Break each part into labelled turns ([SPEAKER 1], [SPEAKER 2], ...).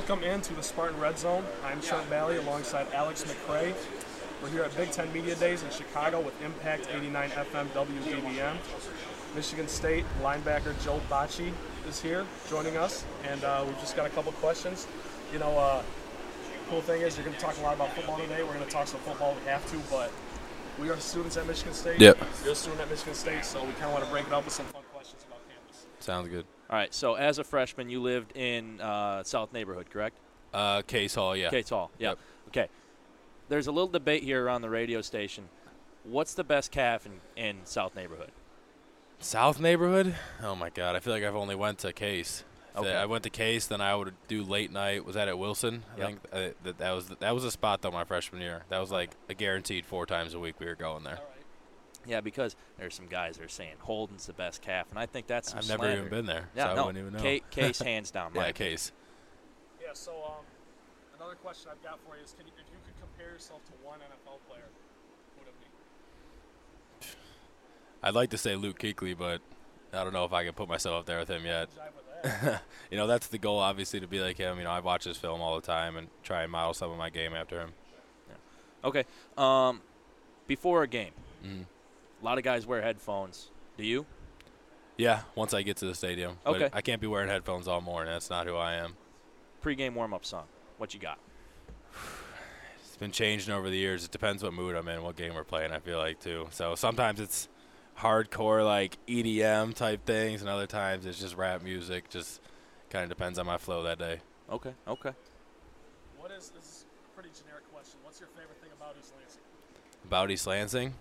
[SPEAKER 1] Welcome into the Spartan Red Zone. I'm Trent Bailey alongside Alex McRae. We're here at Big Ten Media Days in Chicago with Impact 89 FM WDBM. Michigan State linebacker Joe Bachie is here joining us, and uh, we've just got a couple questions. You know, uh, cool thing is you're going to talk a lot about football today. We're going to talk some football. We have to, but we are students at Michigan State.
[SPEAKER 2] Yep.
[SPEAKER 1] You're a student at Michigan State, so we kind of want to break it up with some fun questions about campus.
[SPEAKER 2] Sounds good.
[SPEAKER 3] All right. So as a freshman, you lived in uh, South neighborhood, correct?
[SPEAKER 2] Uh, Case Hall, yeah.
[SPEAKER 3] Case Hall. Yeah.
[SPEAKER 2] Yep.
[SPEAKER 3] Okay. There's a little debate here around the radio station. What's the best calf in, in South neighborhood?
[SPEAKER 2] South neighborhood? Oh my God, I feel like I've only went to Case.
[SPEAKER 3] Okay.
[SPEAKER 2] I went to Case, then I would do late night. Was that at Wilson? I
[SPEAKER 3] Yep.
[SPEAKER 2] think uh, that that was that was a spot though my freshman year. That was like a guaranteed four times a week we were going there.
[SPEAKER 1] All right.
[SPEAKER 3] Yeah, because there's some guys that are saying Holden's the best calf, and I think that's some
[SPEAKER 2] I've never
[SPEAKER 3] slander.
[SPEAKER 2] even been there,
[SPEAKER 3] Yeah,
[SPEAKER 2] so
[SPEAKER 3] no.
[SPEAKER 2] I wouldn't even know.
[SPEAKER 3] Ca- Case hands down.
[SPEAKER 2] yeah, Case.
[SPEAKER 1] Yeah, so um, another question I've got for you is can you, if you could compare yourself to one NFL player, who would it be?
[SPEAKER 2] I'd like to say Luke Kuechly, but I don't know if I can put myself up there with him yet.
[SPEAKER 1] Jive with that.
[SPEAKER 2] you know, that's the goal, obviously, to be like him. You know, I watch his film all the time and try and model some of my game after him. Yeah.
[SPEAKER 3] Okay. Um, before a game,
[SPEAKER 2] Mhm.
[SPEAKER 3] A lot of guys wear headphones. Do you?
[SPEAKER 2] Yeah, once I get to the stadium.
[SPEAKER 3] Okay.
[SPEAKER 2] But I can't be wearing headphones all morning. That's not who I am.
[SPEAKER 3] Pre-game warm-up song. What you got?
[SPEAKER 2] It's been changing over the years. It depends what mood I'm in, what game we're playing, I feel like, too. So sometimes it's hardcore, like EDM type things, and other times it's just rap music. Just kind of depends on my flow that day.
[SPEAKER 3] Okay. Okay.
[SPEAKER 1] what is this is a pretty generic question? What's your favorite thing about East Lansing?
[SPEAKER 2] About East Lansing?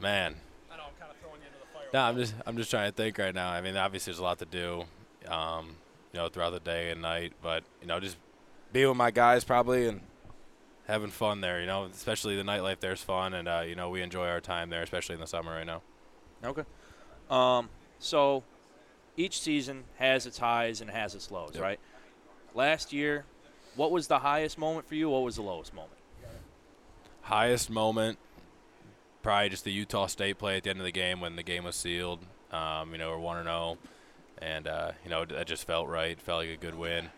[SPEAKER 2] Man,
[SPEAKER 1] I know I'm kind of throwing you into the fire.
[SPEAKER 2] No, I'm just I'm just trying to think right now. I mean, obviously there's a lot to do, um, you know, throughout the day and night. But you know, just being with my guys probably and having fun there. You know, especially the nightlife there's fun, and uh, you know we enjoy our time there, especially in the summer right now.
[SPEAKER 3] Okay. Um, so each season has its highs and has its lows,
[SPEAKER 2] Yep.
[SPEAKER 3] right? Last year, what was the highest moment for you? What was the lowest moment?
[SPEAKER 2] Highest moment, probably just the Utah State play at the end of the game when the game was sealed. Um, you know, we're one and zero, and uh, you know that just felt right. Felt like a good win.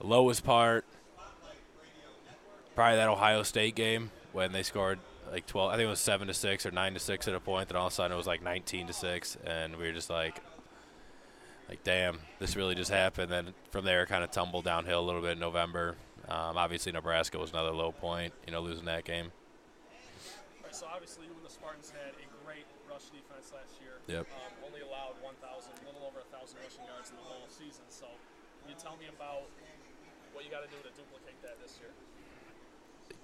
[SPEAKER 2] The lowest part, probably that Ohio State game when they scored like 12. I think it was seven to six or nine to six at a point. Then all of a sudden it was like 19 to six, and we were just like, like damn, this really just happened. Then from there, kind of tumbled downhill a little bit in November. Um, obviously, Nebraska was another low point. You know, losing that game.
[SPEAKER 1] All right, so obviously you and the Spartans had a great rush defense last year.
[SPEAKER 2] Yep.
[SPEAKER 1] Um, only allowed 1,000, a little over 1,000 rushing yards in the whole season. So can you tell me about what you got to do to duplicate that this year?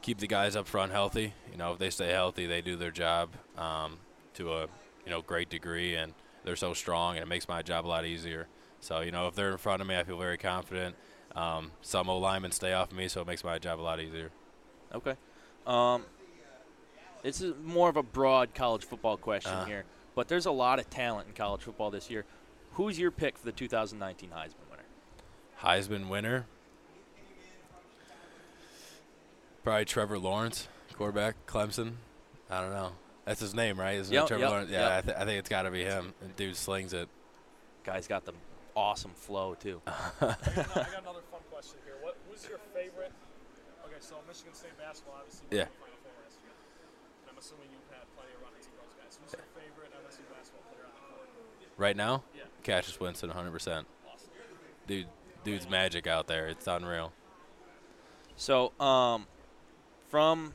[SPEAKER 2] keep the guys up front healthy. You know, if they stay healthy, they do their job um, to a you know great degree, and they're so strong, and it makes my job a lot easier. So you know, if they're in front of me, I feel very confident. Um, some O linemen stay off of me, so it makes my job a lot easier.
[SPEAKER 3] Okay. Um, this is more of a broad college football question
[SPEAKER 2] Uh.
[SPEAKER 3] here, but there's a lot of talent in college football this year. Who's your pick for the 2019 Heisman winner?
[SPEAKER 2] Heisman winner, probably Trevor Lawrence, quarterback, Clemson. I don't know. That's his name, right? Isn't
[SPEAKER 3] Yep,
[SPEAKER 2] it Trevor
[SPEAKER 3] yep,
[SPEAKER 2] Lawrence? Yeah,
[SPEAKER 3] yep.
[SPEAKER 2] I, th- I think it's got to be him. The dude slings it.
[SPEAKER 3] Guy's got the awesome flow too.
[SPEAKER 1] I got, another fun question here. What who's your favorite? Okay, so Michigan State basketball obviously went
[SPEAKER 2] Yeah.
[SPEAKER 1] to the Final Four last year. And I'm assuming you've had plenty of run-ins with those guys. Who's your favorite MSU basketball player on the court?
[SPEAKER 2] Right now,
[SPEAKER 1] Yeah.
[SPEAKER 2] Cassius Winston, 100%.
[SPEAKER 1] Awesome.
[SPEAKER 2] Dude, dude's magic out there. It's unreal.
[SPEAKER 3] So, um, from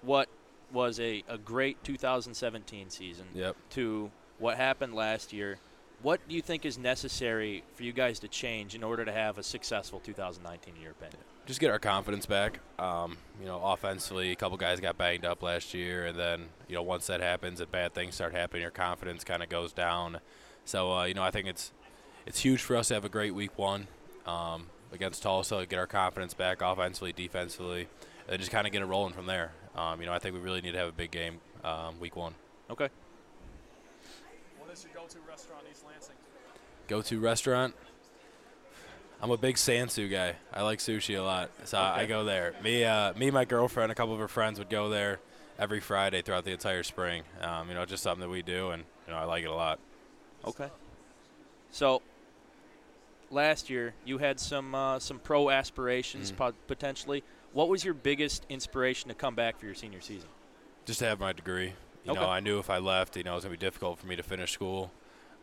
[SPEAKER 3] what was a, a great 2017 season
[SPEAKER 2] Yep.
[SPEAKER 3] to what happened last year, what do you think is necessary for you guys to change in order to have a successful 2019 year, your opinion?
[SPEAKER 2] Just get our confidence back. Um, you know, offensively, a couple guys got banged up last year, and then you know once that happens and bad things start happening, your confidence kind of goes down. So uh, you know, I think it's it's huge for us to have a great week one um, against Tulsa, get our confidence back offensively, defensively, and just kind of get it rolling from there. Um, you know, I think we really need to have a big game um, week one.
[SPEAKER 3] Okay.
[SPEAKER 1] What is your go-to restaurant in East Lansing?
[SPEAKER 2] Go to restaurant. I'm a big Sansu guy. I like sushi a lot, so I go there. Me, uh, me, my girlfriend, a couple of her friends would go there every Friday throughout the entire spring. Um, you know, just something that we do, and you know, I like it a lot.
[SPEAKER 3] Okay. So, last year you had some uh, some pro aspirations
[SPEAKER 2] Mhm.
[SPEAKER 3] po- potentially. What was your biggest inspiration to come back for your senior season?
[SPEAKER 2] just to have my degree. You
[SPEAKER 3] Okay.
[SPEAKER 2] know, I knew if I left, you know, it was gonna be difficult for me to finish school.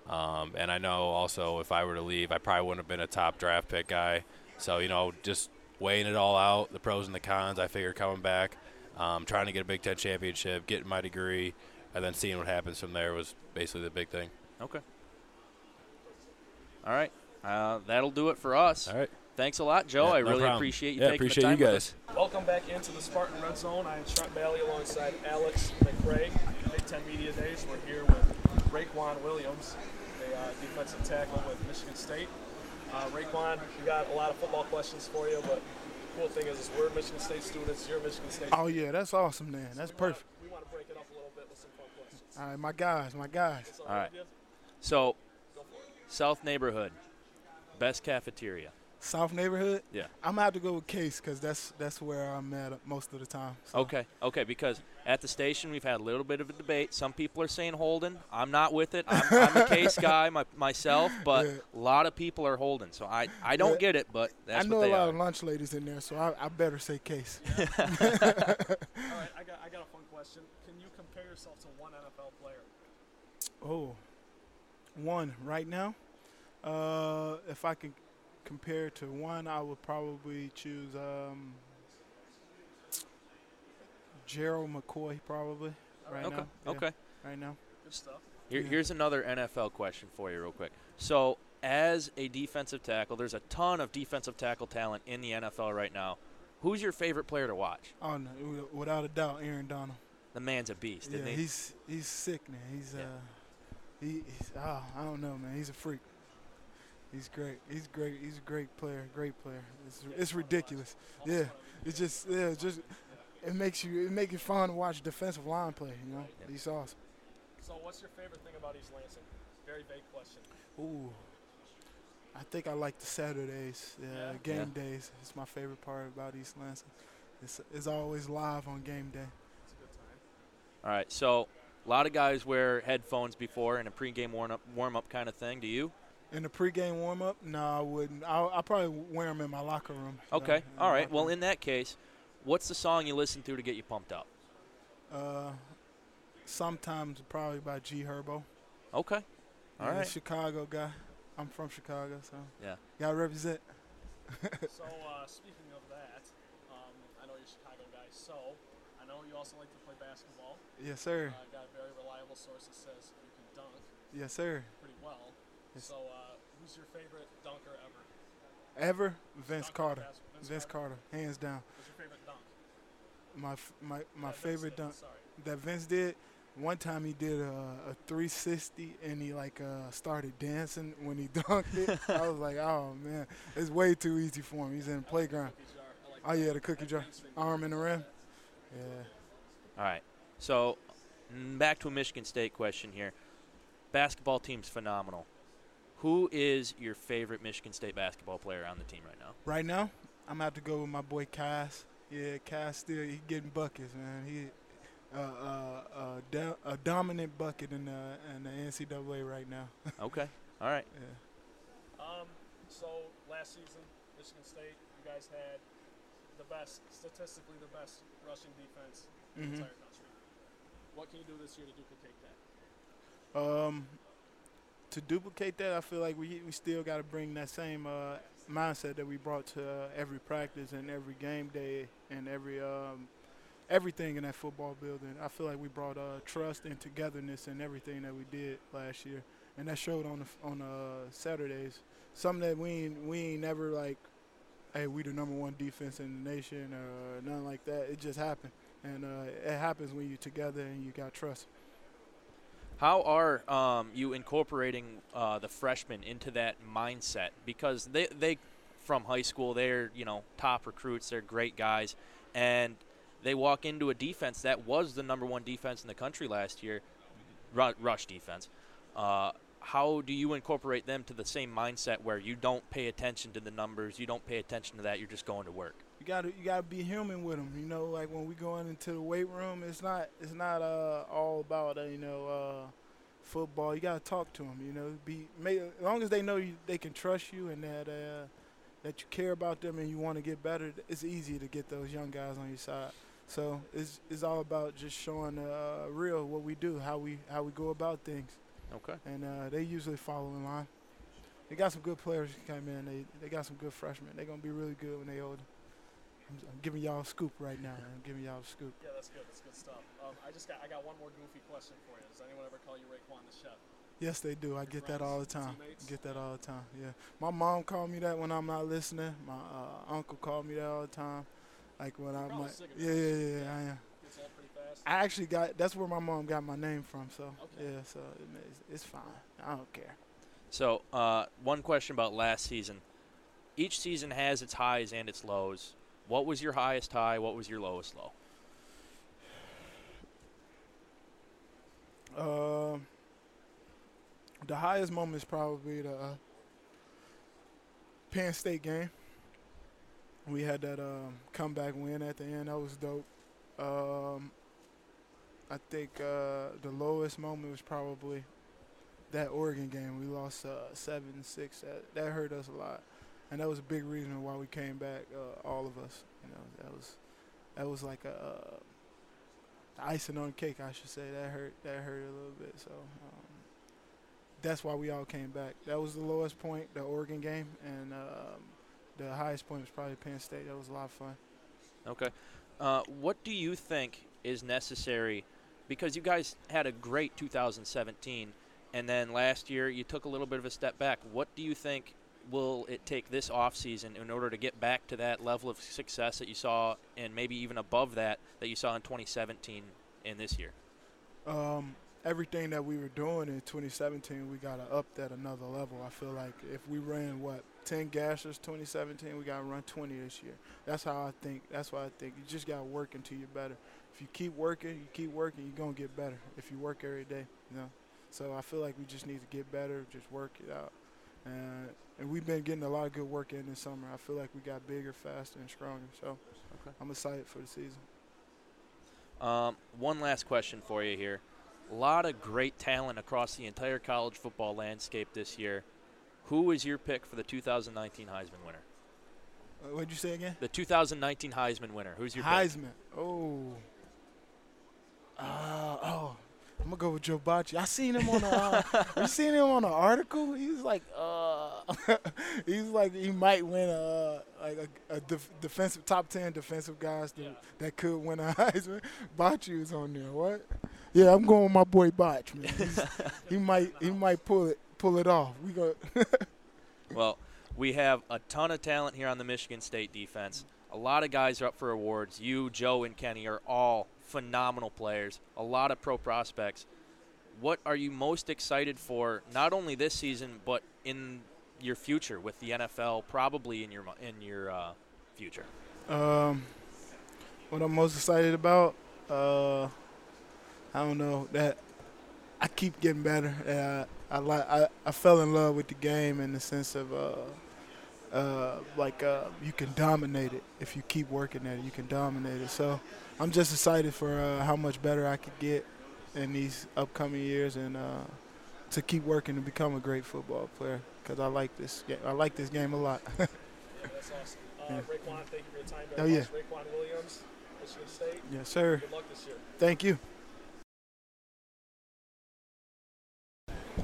[SPEAKER 2] Um, and I know also if I were to leave, I probably wouldn't have been a top draft pick guy. So you know, just weighing it all out, the pros and the cons. I figured coming back, um, trying to get a Big Ten championship, getting my degree, and then seeing what happens from there was basically the big thing.
[SPEAKER 3] Okay. All right. Uh, that'll do it for us.
[SPEAKER 2] All right.
[SPEAKER 3] Thanks a lot, Joe.
[SPEAKER 2] Yeah,
[SPEAKER 3] I
[SPEAKER 2] no
[SPEAKER 3] really
[SPEAKER 2] problem.
[SPEAKER 3] appreciate you
[SPEAKER 2] Yeah,
[SPEAKER 3] taking
[SPEAKER 2] appreciate
[SPEAKER 3] the time
[SPEAKER 2] you
[SPEAKER 3] with
[SPEAKER 2] guys.
[SPEAKER 3] us.
[SPEAKER 1] Welcome back into the Spartan Red Zone. I am Trent Bailey alongside Alex McRae. Big Ten Media Days. We're here with Raekwon Williams, a uh, defensive tackle with Michigan State. Uh, Raekwon, we got a lot of football questions for you, but the cool thing is, is we're Michigan State students. You're Michigan State.
[SPEAKER 4] Oh yeah, that's awesome, man. That's
[SPEAKER 1] We wanna-
[SPEAKER 4] perfect.
[SPEAKER 1] We want to break it up a little bit with some fun questions.
[SPEAKER 4] All right, my guys, my guys.
[SPEAKER 3] All right. So,
[SPEAKER 1] Go for it.
[SPEAKER 3] South Neighborhood, best cafeteria.
[SPEAKER 4] South neighborhood.
[SPEAKER 3] Yeah.
[SPEAKER 4] I'm gonna have to go with Case because that's that's where I'm at most of the time. So,
[SPEAKER 3] Okay, okay, because at the station we've had a little bit of a debate. Some people are saying Holden. I'm not with it. I'm, I'm a case guy my, myself, but
[SPEAKER 4] Yeah.
[SPEAKER 3] a lot of people are Holden. So I, I don't
[SPEAKER 4] Yeah.
[SPEAKER 3] get it, but that's
[SPEAKER 4] I know
[SPEAKER 3] what
[SPEAKER 4] a
[SPEAKER 3] they
[SPEAKER 4] lot
[SPEAKER 3] are.
[SPEAKER 4] of lunch ladies in there, so I, I better say Case.
[SPEAKER 1] All right, I got, I got a fun question. Can you compare yourself to one NFL player?
[SPEAKER 4] Oh, one right now. Uh, if I could compare to one, I would probably choose um, Gerald McCoy, probably right
[SPEAKER 3] okay,
[SPEAKER 4] now. Yeah,
[SPEAKER 3] okay.
[SPEAKER 4] right now.
[SPEAKER 1] Good stuff.
[SPEAKER 3] Here,
[SPEAKER 4] Yeah.
[SPEAKER 3] here's another NFL question for you, real quick. So, as a defensive tackle, there's a ton of defensive tackle talent in the NFL right now. Who's your favorite player to watch?
[SPEAKER 4] Oh no, without a doubt, Aaron Donald.
[SPEAKER 3] The man's a beast,
[SPEAKER 4] Yeah,
[SPEAKER 3] isn't he?
[SPEAKER 4] he's he's sick, man. He's
[SPEAKER 3] Yeah.
[SPEAKER 4] uh, he, he's oh, I don't know, man. He's a freak. He's great. He's great. He's a great player. Great player. It's it's ridiculous. Yeah, it's just yeah, it's just it makes you it makes it fun to watch defensive line play. You know,
[SPEAKER 3] Yeah.
[SPEAKER 4] he's awesome.
[SPEAKER 1] So, what's your favorite thing about East Lansing? Very vague question.
[SPEAKER 4] Ooh, I think I like the Saturdays, yeah,
[SPEAKER 1] Yeah?
[SPEAKER 4] game days. It's my favorite part about East Lansing. It's it's always live on game day.
[SPEAKER 1] It's a good time.
[SPEAKER 3] All right, so a lot of guys wear headphones before in a pregame warm up, warm up kind of thing. Do you?
[SPEAKER 4] In the pregame warm up, no, I wouldn't. I I probably wear them in my locker room. you know,
[SPEAKER 3] Okay,
[SPEAKER 4] in
[SPEAKER 3] all right. Well,
[SPEAKER 4] room.
[SPEAKER 3] in that case, what's the song you listen to to get you pumped up?
[SPEAKER 4] Uh, sometimes probably by G Herbo.
[SPEAKER 3] Okay, all
[SPEAKER 4] Yeah,
[SPEAKER 3] right.
[SPEAKER 4] Chicago guy. I'm from Chicago, so
[SPEAKER 3] Yeah.
[SPEAKER 4] gotta represent.
[SPEAKER 1] So, uh, speaking of that, um, I know you're a Chicago guy, so I know you also like to play basketball.
[SPEAKER 4] Yes, sir.
[SPEAKER 1] I uh, got a very reliable source that says you can dunk
[SPEAKER 4] Yes, sir.
[SPEAKER 1] pretty well.
[SPEAKER 4] Yes.
[SPEAKER 1] So, uh, who's your favorite dunker ever?
[SPEAKER 4] Ever Vince
[SPEAKER 1] Dunker
[SPEAKER 4] Carter.
[SPEAKER 1] bas- Vince,
[SPEAKER 4] Vince Carter, hands down.
[SPEAKER 1] Who's your favorite dunk?
[SPEAKER 4] My my my
[SPEAKER 1] That
[SPEAKER 4] favorite dunk
[SPEAKER 1] Sorry.
[SPEAKER 4] that Vince did. One time he did a, a 360 and he like uh, started dancing when he dunked it. I was like, oh man, it's way too easy for him. He's in the playground.
[SPEAKER 1] Cookie jar. Like
[SPEAKER 4] Oh yeah, the cookie jar, arm in the rim. Yeah.
[SPEAKER 3] All right. So, mm, back to a Michigan State question here. Basketball team's phenomenal. Who is your favorite Michigan State basketball player on the team right now?
[SPEAKER 4] Right now, I'm gonna have to go with my boy Cass. Yeah, Cass still he getting buckets, man. He uh, uh, uh, do- a dominant bucket in the in the NCAA right now.
[SPEAKER 3] Okay. All right.
[SPEAKER 4] Yeah.
[SPEAKER 1] Um, so last season, Michigan State, you guys had the best, statistically the best rushing defense in the
[SPEAKER 4] Mhm.
[SPEAKER 1] entire country. What can you do this year to duplicate that?
[SPEAKER 4] Um, to duplicate that, I feel like we we still got to bring that same uh, mindset that we brought to uh, every practice and every game day and every um, everything in that football building. I feel like we brought uh, trust and togetherness in everything that we did last year, and that showed on the on uh, Saturdays. Something that we ain't, we ain't never like, hey, we the number one defense in the nation or nothing like that. It just happened, and uh, it happens when you're together and you got trust.
[SPEAKER 3] How are um, you incorporating uh, the freshmen into that mindset? Because they, they, from high school, they're you know top recruits. They're great guys, and they walk into a defense that was the number one defense in the country last year, ru- rush defense. Uh, how do you incorporate them to the same mindset where you don't pay attention to the numbers, you don't pay attention to that, you're just going to work?
[SPEAKER 4] You gotta you gotta be human with them. You know, like when we going into the weight room, it's not it's not uh all about uh, you know uh football. You got to talk to them. You know, be may, as long as they know you, they can trust you and that uh, that you care about them and you want to get better. It's easy to get those young guys on your side. So it's it's all about just showing uh, real what we do, how we how we go about things.
[SPEAKER 3] Okay.
[SPEAKER 4] And uh, they usually follow in line. They got some good players who come in. They they got some good freshmen. They're gonna be really good when they older. I'm, I'm giving y'all a scoop right now. I'm giving y'all a scoop.
[SPEAKER 1] Yeah, that's good. That's good stuff. Um, I just got I got one more goofy question for you. Does anyone ever call you Raekwon the Chef?
[SPEAKER 4] Yes, they do. I get that all the time.
[SPEAKER 1] teammates?
[SPEAKER 4] Get that all the time. Yeah. My mom called me that when I'm not listening. My uh, uncle called me that all the time. Like when I'm like,
[SPEAKER 1] sick of
[SPEAKER 4] yeah, yeah, yeah, yeah, I am.
[SPEAKER 1] Pretty fast.
[SPEAKER 4] I actually got. That's where my mom got my name from. So
[SPEAKER 1] Okay.
[SPEAKER 4] yeah. So it, it's, it's fine. I don't care.
[SPEAKER 3] So, uh, one question about last season. Each season has its highs and its lows. What was your highest high? What was your lowest low?
[SPEAKER 4] Um, the highest moment is probably the uh, Penn State game. We had that um, comeback win at the end. That was dope. Um, I think uh, the lowest moment was probably that Oregon game. We lost uh, seven six. That that hurt us a lot, and that was a big reason why we came back. Uh, all of us, you know, that was that was like a uh, icing on cake, I should say. That hurt. That hurt a little bit. So um, that's why we all came back. That was the lowest point, the Oregon game, and um, the highest point was probably Penn State. That was a lot of fun.
[SPEAKER 3] Okay. Uh, what do you think is necessary? Because you guys had a great 2017, and then last year you took a little bit of a step back. What do you think will it take this offseason in order to get back to that level of success that you saw, and maybe even above that, that you saw in 2017 and this year?
[SPEAKER 4] um, everything that we were doing in 2017, we got to up that another level. I feel like if we ran what 10 gashers 2017, we got to run 20 this year. That's how I think. That's why I think you just got to work until you're better. If you keep working, you keep working, you're gonna get better. If you work every day, you know. So I feel like we just need to get better, just work it out. And and we've been getting a lot of good work in this summer. I feel like we got bigger, faster, and stronger. So
[SPEAKER 3] Okay.
[SPEAKER 4] I'm excited for the season.
[SPEAKER 3] Um, one last question for you here. A lot of great talent across the entire college football landscape this year. Who is your pick for the 2019 Heisman winner?
[SPEAKER 4] Uh, what'd you say again?
[SPEAKER 3] The 2019 Heisman winner. Who's your pick?
[SPEAKER 4] Heisman. Oh. Uh, oh. I'm gonna go with Joe Bachie. I seen him on a. Uh, you seen him on an article? He was like, uh, he's like he might win a like a, a def- defensive top ten defensive guys that,
[SPEAKER 1] Yeah.
[SPEAKER 4] that could win a Heisman. Bachie was on there. What? Yeah, I'm going with my boy Botch, man. He might he might pull it pull it off. We go.
[SPEAKER 3] Well, we have a ton of talent here on the Michigan State defense. A lot of guys are up for awards. You, Joe, and Kenny are all phenomenal players. A lot of pro prospects. What are you most excited for, not only this season, but in your future with the NFL, probably in your in your uh, future?
[SPEAKER 4] Um, what I'm most excited about, uh, I don't know that I keep getting better. Uh, I I, I fell in love with the game in the sense of uh, like uh, you can dominate it if you keep working at it. You can dominate it. So I'm just excited for uh, how much better I could get in these upcoming years and uh, to keep working to become a great football player because I like this. I like this game a lot.
[SPEAKER 1] Yeah, that's awesome. Uh,
[SPEAKER 4] Yeah.
[SPEAKER 1] Raekwon, thank you for your time
[SPEAKER 4] Oh,
[SPEAKER 1] very
[SPEAKER 4] yeah.
[SPEAKER 1] much. Raekwon Williams, Michigan State.
[SPEAKER 4] yes, sir.
[SPEAKER 1] Good luck this year.
[SPEAKER 4] Thank you.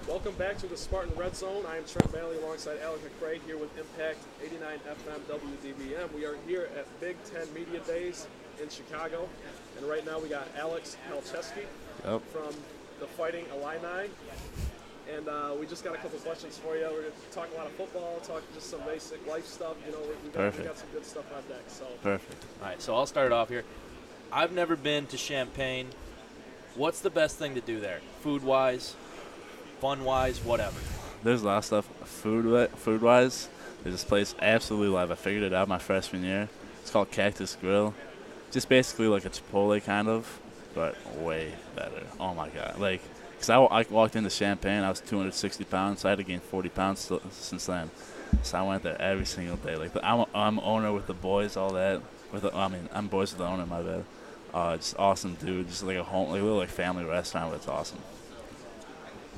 [SPEAKER 1] Welcome back to the Spartan Red Zone. I am Trent Bailey alongside Alex McRae here with Impact 89 FM WDBM. We are here at Big Ten Media Days in Chicago, and right now we got Alex Palczewski
[SPEAKER 5] Yep.
[SPEAKER 1] from the Fighting Illini. And uh, we just got a couple questions for you. We're going to talk a lot of football, talk just some basic life stuff. You know, we, we, got, we got some good stuff on deck. So,
[SPEAKER 5] Perfect.
[SPEAKER 3] All right, so I'll start off here. I've never been to Champaign. What's the best thing to do there? Food wise, fun wise, whatever.
[SPEAKER 5] There's a lot of stuff food food wise. There's this place absolutely love. I figured it out my freshman year. It's called Cactus Grill. Just basically like a Chipotle kind of, but way better. Oh my god! Like, cause I, I walked into Champaign, I was 260 pounds. So I had to gain 40 pounds since then. So I went there every single day. Like I'm I'm owner with the boys, all that. With the, I mean I'm boys with the owner. My bad. Uh, just awesome dude. Just like a home, like a little like family restaurant, but it's awesome.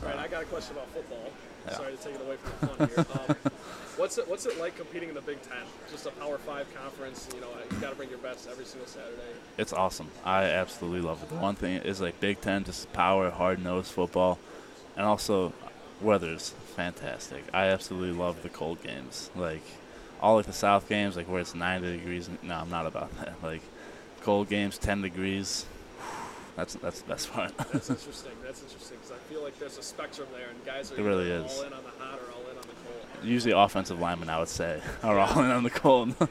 [SPEAKER 1] All right, I got a question about football.
[SPEAKER 5] Yeah.
[SPEAKER 1] Sorry to take it away from the fun here. Um, what's it What's it like competing in the Big Ten? Just a Power Five conference. You know, you got to bring your best every single Saturday.
[SPEAKER 5] It's awesome. I absolutely love it. The one thing is like Big Ten, just power, hard nosed football, and also weather's fantastic. I absolutely love the cold games. Like all like the South games, like where it's 90 degrees. No, I'm not about that. Like cold games, 10 degrees. That's that's the best part.
[SPEAKER 1] That's interesting. That's interesting because I feel like there's a spectrum there, and guys are
[SPEAKER 5] It really is.
[SPEAKER 1] all in on the hot or all in on the cold.
[SPEAKER 5] Usually offensive linemen, I would say, are all in on the cold.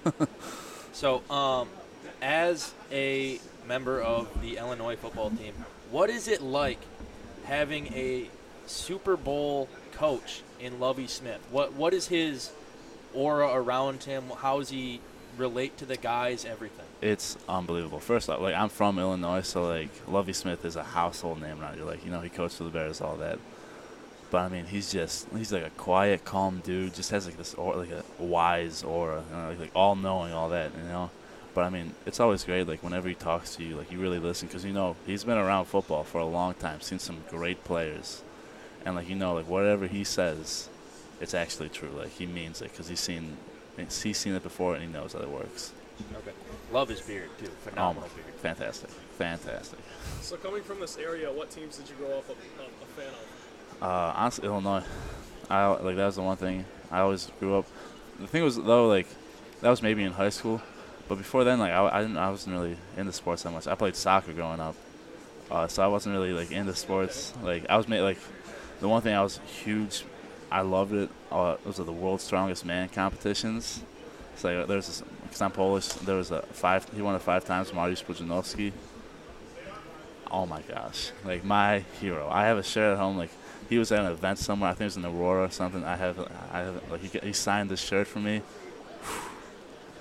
[SPEAKER 3] So, um, as a member of the Illinois football team, what is it like having a Super Bowl coach in Lovie Smith? What What is his aura around him? How does he relate to the guys? Everything.
[SPEAKER 5] it's unbelievable. First off, like I'm from Illinois, so like Lovie Smith is a household name around here. Like you know, he coached for the Bears, all that. But I mean, he's just he's like a quiet, calm dude. Just has like this or like a wise aura, you know, like, like all knowing, all that, you know. But I mean, it's always great. Like whenever he talks to you, like you really listen because you know he's been around football for a long time, seen some great players, and like you know, like whatever he says, it's actually true. Like he means it because he's seen he's seen it before and he knows how it works.
[SPEAKER 3] Okay. Love his beard too.
[SPEAKER 5] Oh,
[SPEAKER 3] Phenomenal
[SPEAKER 5] my-
[SPEAKER 3] beard.
[SPEAKER 5] fantastic, fantastic.
[SPEAKER 1] So coming from this area, what teams did you grow up a, a, a fan of?
[SPEAKER 5] Uh, honestly, Illinois. I like that was the one thing I always grew up. The thing was though, like that was maybe in high school, but before then, like I, I didn't, I wasn't really into sports that much. I played soccer growing up, uh, so I wasn't really like into sports. Like I was made like the one thing I was huge. I loved it. Uh, those are the world's strongest man competitions. So there's this because I'm Polish. There was a five. He won it five times. Mariusz Pudzianowski. Oh my gosh! Like my hero. I have a shirt at home. Like he was at an event somewhere. I think it was in Aurora or something. I have, I have, like he, he signed this shirt for me.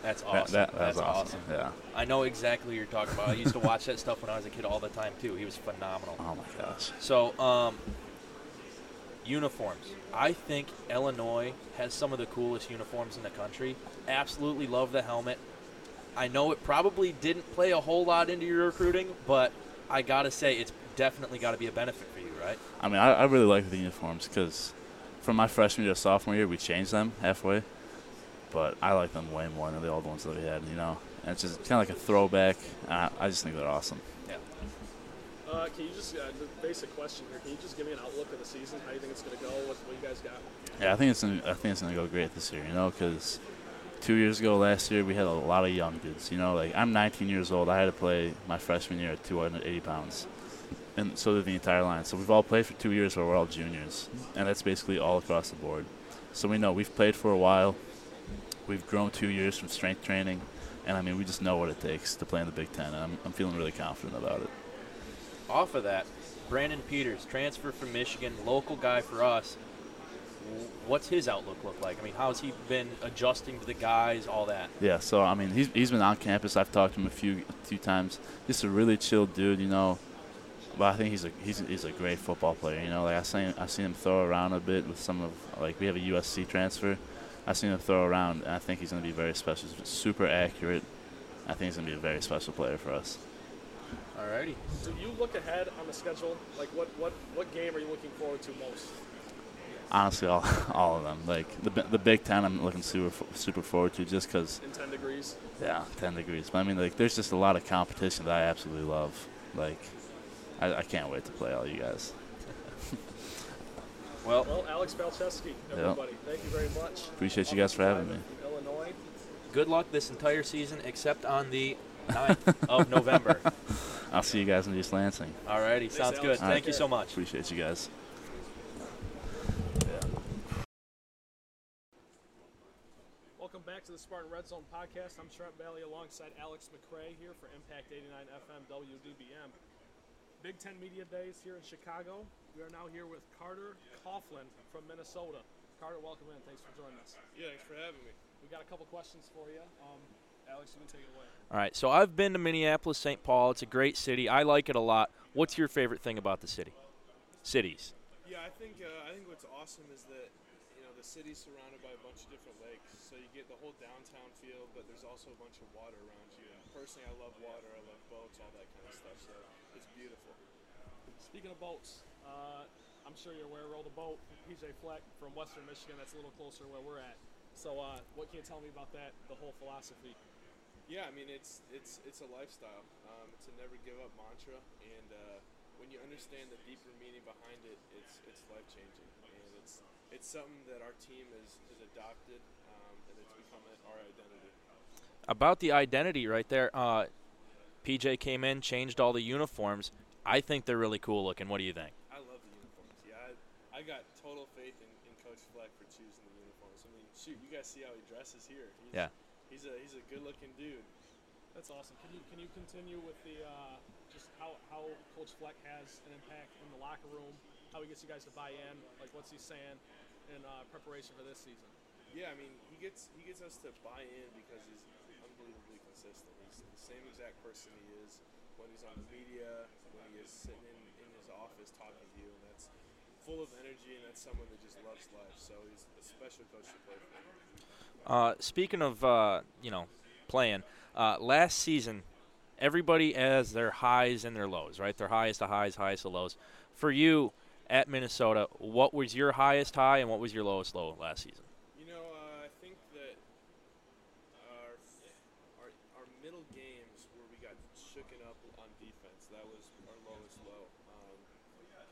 [SPEAKER 3] That's awesome.
[SPEAKER 5] that, that
[SPEAKER 3] That's
[SPEAKER 5] was awesome. Yeah.
[SPEAKER 3] I know exactly what you're talking about. I used to watch that stuff when I was a kid all the time too. He was phenomenal.
[SPEAKER 5] Oh my gosh.
[SPEAKER 3] So, um, uniforms. I think Illinois has some of the coolest uniforms in the country. Absolutely love the helmet. I know it probably didn't play a whole lot into your recruiting, but I gotta say it's definitely got to be a benefit for you, right?
[SPEAKER 5] I mean, I, I really like the uniforms because from my freshman year to sophomore year, we changed them halfway. But I like them way more than the old ones that we had. You know, and it's just kind of like a throwback. I, I just think they're awesome.
[SPEAKER 1] Uh, can you just uh, the basic question here? Can you just give me an outlook of the season? How do you think it's going to go? What, what you guys got?
[SPEAKER 5] Yeah, I think it's gonna, I think it's gonna go great this year. You know, because two years ago, last year, we had a lot of young dudes. You know, like I'm 19 years old. I had to play my freshman year at 280 pounds, and so did the entire line. So we've all played for two years where we're all juniors, and that's basically all across the board. So we know we've played for a while. We've grown two years from strength training, and I mean we just know what it takes to play in the Big Ten, and I'm, I'm feeling really confident about it.
[SPEAKER 3] Off of that, Brandon Peters, transfer from Michigan, local guy for us. What's his outlook look like? I mean, how's he been adjusting to the guys, all that?
[SPEAKER 5] Yeah, so I mean, he's he's been on campus. I've talked to him a few few times. Just a really chill dude, you know. But I think he's a he's he's a great football player. You know, like I seen I seen him throw around a bit with some of like we have a USC transfer. I seen him throw around, and I think he's going to be very special. He's super accurate. I think he's going to be a very special player for us.
[SPEAKER 3] Alrighty.
[SPEAKER 1] Do you look ahead on the schedule? Like, what, what, what game are you looking forward to most?
[SPEAKER 5] Honestly, all all of them. Like the the Big Ten, I'm looking super super forward to just because
[SPEAKER 1] In 10 degrees?
[SPEAKER 5] yeah, ten degrees. But I mean, like there's just a lot of competition that I absolutely love. Like I, I can't wait to play all you guys.
[SPEAKER 3] Well,
[SPEAKER 1] Well, Alex Palczewski, everybody, thank you very much.
[SPEAKER 5] Appreciate you guys for having me.
[SPEAKER 1] Illinois.
[SPEAKER 3] good luck this entire season, except on the 9th of November.
[SPEAKER 5] I'll see you guys in East Lansing.
[SPEAKER 3] Alrighty, sounds
[SPEAKER 1] Alex.
[SPEAKER 3] good.
[SPEAKER 5] All
[SPEAKER 3] Thank
[SPEAKER 1] right.
[SPEAKER 3] you so much.
[SPEAKER 5] Appreciate you guys.
[SPEAKER 1] Welcome back to the Spartan Red Zone podcast. I'm Trent Bailey alongside Alex McRae here for Impact 89 FM WDBM. Big Ten Media Days here in Chicago. We are now here with Carter Coughlin from Minnesota. Carter, welcome in. Thanks for joining us.
[SPEAKER 6] Yeah, thanks for having me.
[SPEAKER 1] We've got a couple questions for you. Um, Alex, you can take it away.
[SPEAKER 3] All right, so I've been to Minneapolis, St. Paul. It's a great city. I like it a lot. What's your favorite thing about the city? Cities.
[SPEAKER 6] Yeah, I think uh, I think what's awesome is that you know the city's surrounded by a bunch of different lakes, so you get the whole downtown feel, but there's also a bunch of water around you. And personally, I love water. I love boats, all that kind of stuff. So it's beautiful.
[SPEAKER 1] Speaking of boats, uh, I'm sure you're aware, row the boat. PJ Fleck from Western Michigan. That's a little closer to where we're at. So, uh, what can you tell me about that? The whole philosophy.
[SPEAKER 6] Yeah, I mean it's it's it's a lifestyle. Um, it's a never give up mantra, and uh, when you understand the deeper meaning behind it, it's it's life changing, and it's it's something that our team has, has adopted, um, and it's become our identity.
[SPEAKER 3] About the identity right there, uh, PJ came in, changed all the uniforms. I think they're really cool looking. What do you think?
[SPEAKER 6] I love the uniforms. Yeah, I, I got total faith in, in Coach Fleck for choosing the uniforms. I mean, shoot, you guys see how he dresses here. He's,
[SPEAKER 3] Yeah.
[SPEAKER 6] He's a he's a good looking dude.
[SPEAKER 1] That's awesome. Can you can you continue with the uh, just how, how Coach Fleck has an impact in the locker room? How he gets you guys to buy in? Like what's he saying in uh, preparation for this season?
[SPEAKER 6] Yeah, I mean, he gets he gets us to buy in because he's unbelievably consistent. He's the same exact person he is when he's on the media, when he is sitting in, in his office talking to you, and that's full of energy, and that's someone that just loves life. So he's a special coach to play for.
[SPEAKER 3] Uh, speaking of, uh, you know, playing, uh, last season, everybody has their highs and their lows, right? Their highest of highs, highest of lows. For you at Minnesota, what was your highest high and what was your lowest low last season?
[SPEAKER 6] You know, I think that our, middle games where we got shooken up on defense, that was our lowest low. Um,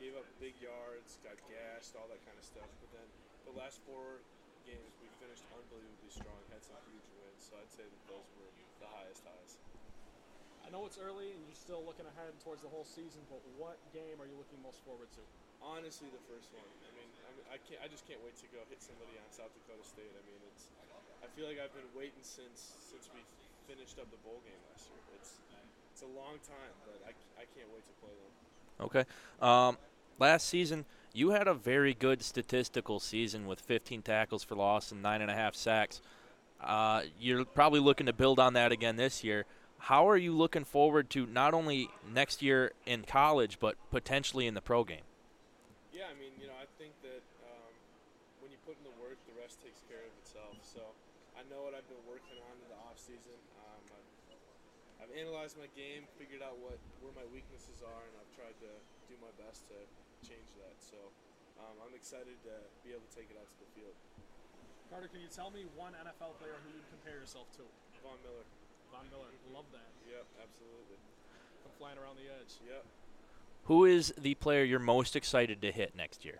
[SPEAKER 6] gave up big yards, got gashed, all that kind of stuff. But then the last four games, we finished unbelievably strong, had some huge wins. So I'd say that those were the highest highs.
[SPEAKER 1] I know it's early and you're still looking ahead towards the whole season, but what game are you looking most forward to?
[SPEAKER 6] Honestly, the first one. I mean, I, mean, I can't. I just can't wait to go hit somebody on South Dakota State. I mean, it's. I feel like I've been waiting since since we finished up the bowl game last year. It's it's a long time, but I, I can't wait to play them.
[SPEAKER 3] Okay. Um, last season, you had a very good statistical season with 15 tackles for loss and nine and a half sacks. Uh, you're probably looking to build on that again this year. How are you looking forward to not only next year in college, but potentially in the pro game?
[SPEAKER 6] Yeah, I mean, you know, I think that um, when you put in the work, the rest takes care of itself. So I know what I've been working on in the off season. Um, I've, I've analyzed my game, figured out what where my weaknesses are, and I've tried to do my best to change that. So um, I'm excited to be able to take it out to the field.
[SPEAKER 1] Carter, can you tell me one NFL player who you'd compare yourself to?
[SPEAKER 6] Von Miller.
[SPEAKER 1] Von Miller. Love that.
[SPEAKER 6] Yep, absolutely.
[SPEAKER 1] Come flying around the edge.
[SPEAKER 6] Yep.
[SPEAKER 3] Who is the player you're most excited to hit next year?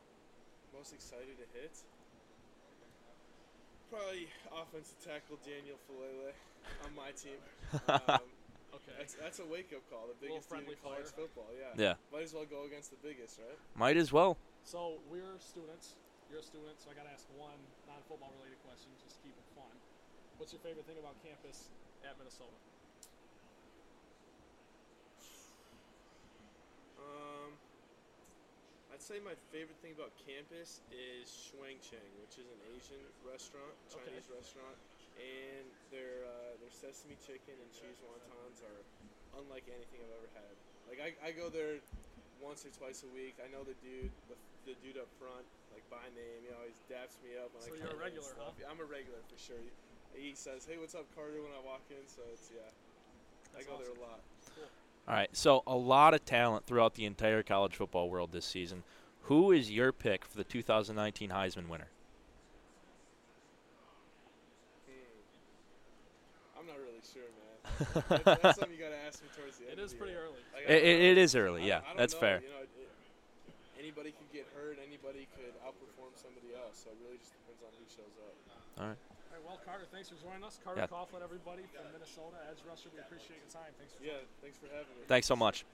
[SPEAKER 6] Most excited to hit? Probably offensive tackle Daniel Faalele on my team. Um,
[SPEAKER 1] Okay.
[SPEAKER 6] That's, that's a wake up call. The biggest team
[SPEAKER 1] friendly
[SPEAKER 6] in college
[SPEAKER 1] fire.
[SPEAKER 6] football. Yeah.
[SPEAKER 3] Yeah.
[SPEAKER 6] Might as well go against the biggest, right?
[SPEAKER 3] Might as well.
[SPEAKER 1] So we're students. You're a student, so I got to ask one non-football related question. Just to keep it fun. What's your favorite thing about campus at Minnesota?
[SPEAKER 6] Um, I'd say my favorite thing about campus is Shuang Cheng, which is an Asian restaurant,
[SPEAKER 1] Okay.
[SPEAKER 6] Chinese restaurant, and their uh, their sesame chicken and cheese wontons are unlike anything I've ever had. Like I, I go there once or twice a week. I know the dude, the, the dude up front, like by name. He always daps me up when
[SPEAKER 1] So
[SPEAKER 6] I
[SPEAKER 1] you're a
[SPEAKER 6] come in and
[SPEAKER 1] regular,
[SPEAKER 6] stuff.
[SPEAKER 1] huh?
[SPEAKER 6] Yeah, I'm a regular for sure. He, he says, "Hey, what's up, Carter?" when I walk in. So it's yeah, I
[SPEAKER 1] That's
[SPEAKER 6] go there a lot.
[SPEAKER 3] All right. So a lot of talent throughout the entire college football world this season. Who is your pick for the 2019 Heisman winner?
[SPEAKER 6] Hmm. I'm not really sure, man. That- that's something you gotta ask me towards the end.
[SPEAKER 1] It
[SPEAKER 6] of
[SPEAKER 1] is
[SPEAKER 6] the
[SPEAKER 1] pretty
[SPEAKER 6] year.
[SPEAKER 1] early.
[SPEAKER 6] Like,
[SPEAKER 3] It,
[SPEAKER 6] I- I
[SPEAKER 3] it, it early.
[SPEAKER 6] I-
[SPEAKER 3] Yeah,
[SPEAKER 6] I don't
[SPEAKER 3] that's
[SPEAKER 6] know,
[SPEAKER 3] fair.
[SPEAKER 6] You know, it, it- anybody could get hurt. Anybody could outperform somebody else. So it really just depends on who shows up.
[SPEAKER 3] All right.
[SPEAKER 1] All right, well, Carter, thanks for joining us. Carter
[SPEAKER 3] Yeah.
[SPEAKER 1] Coughlin, everybody from Minnesota, Edge Rusher. We appreciate your time. Thanks for
[SPEAKER 6] Yeah, thanks for having me.
[SPEAKER 3] Thanks so much.